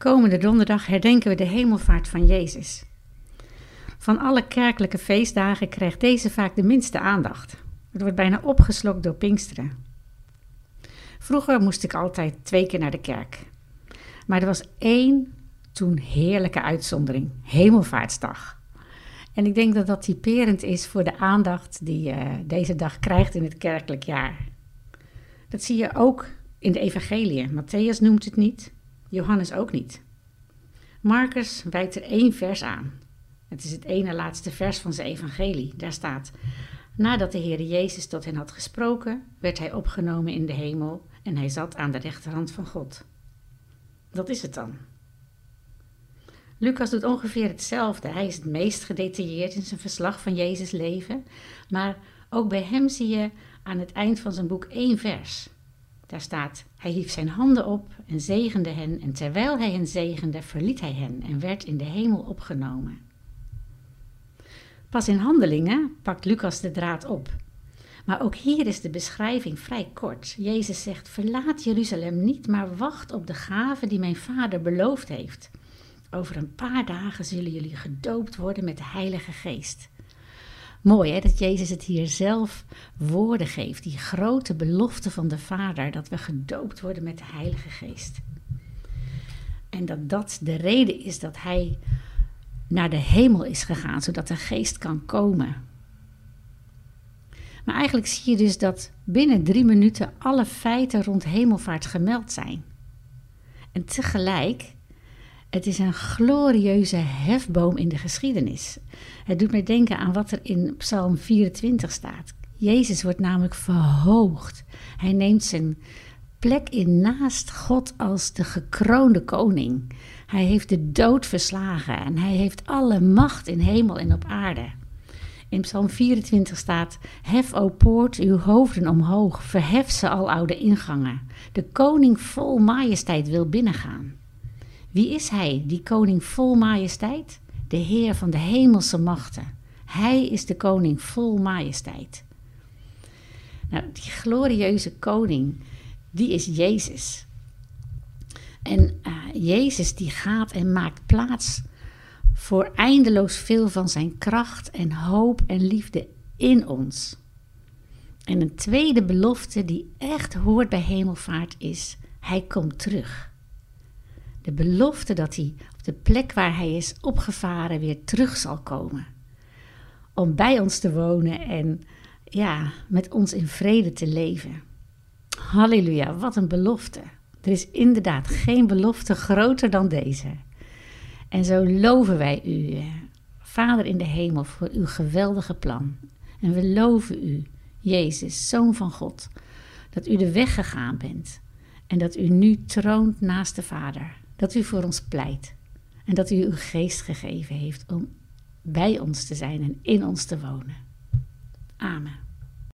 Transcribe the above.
Komende donderdag herdenken we de hemelvaart van Jezus. Van alle kerkelijke feestdagen krijgt deze vaak de minste aandacht. Het wordt bijna opgeslokt door Pinksteren. Vroeger moest ik altijd twee keer naar de kerk. Maar er was één toen heerlijke uitzondering: Hemelvaartsdag. En ik denk dat dat typerend is voor de aandacht die eh, deze dag krijgt in het kerkelijk jaar. Dat zie je ook in de evangeliën. Matthäus noemt het niet, Johannes ook niet. Marcus wijt er één vers aan. Het is het ene laatste vers van zijn evangelie. Daar staat: Nadat de Heer Jezus tot hen had gesproken, werd hij opgenomen in de hemel en hij zat aan de rechterhand van God. Dat is het dan. Lucas doet ongeveer hetzelfde. Hij is het meest gedetailleerd in zijn verslag van Jezus' leven. Maar ook bij hem zie je aan het eind van zijn boek één vers. Daar staat: Hij hief zijn handen op en zegende hen, en terwijl hij hen zegende, verliet hij hen en werd in de hemel opgenomen. Pas in handelingen pakt Lucas de draad op. Maar ook hier is de beschrijving vrij kort. Jezus zegt: Verlaat Jeruzalem niet, maar wacht op de gave die mijn vader beloofd heeft. Over een paar dagen zullen jullie gedoopt worden met de Heilige Geest. Mooi hè, dat Jezus het hier zelf woorden geeft, die grote belofte van de Vader, dat we gedoopt worden met de Heilige Geest. En dat dat de reden is dat Hij naar de hemel is gegaan, zodat de Geest kan komen. Maar eigenlijk zie je dus dat binnen drie minuten alle feiten rond hemelvaart gemeld zijn. En tegelijk het is een glorieuze hefboom in de geschiedenis. Het doet mij denken aan wat er in Psalm 24 staat. Jezus wordt namelijk verhoogd. Hij neemt zijn plek in naast God als de gekroonde koning. Hij heeft de dood verslagen en hij heeft alle macht in hemel en op aarde. In Psalm 24 staat: Hef, o poort, uw hoofden omhoog, verhef ze al oude ingangen. De koning vol majesteit wil binnengaan. Wie is hij, die koning vol majesteit? De Heer van de hemelse machten. Hij is de koning vol majesteit. Nou, die glorieuze koning, die is Jezus. En uh, Jezus die gaat en maakt plaats voor eindeloos veel van zijn kracht en hoop en liefde in ons. En een tweede belofte die echt hoort bij hemelvaart is: Hij komt terug. De belofte dat hij op de plek waar hij is opgevaren weer terug zal komen. Om bij ons te wonen en ja, met ons in vrede te leven. Halleluja, wat een belofte. Er is inderdaad geen belofte groter dan deze. En zo loven wij u, eh, Vader in de hemel, voor uw geweldige plan. En we loven u, Jezus, Zoon van God, dat u de weg gegaan bent en dat u nu troont naast de Vader dat u voor ons pleit en dat u uw geest gegeven heeft om bij ons te zijn en in ons te wonen. Amen.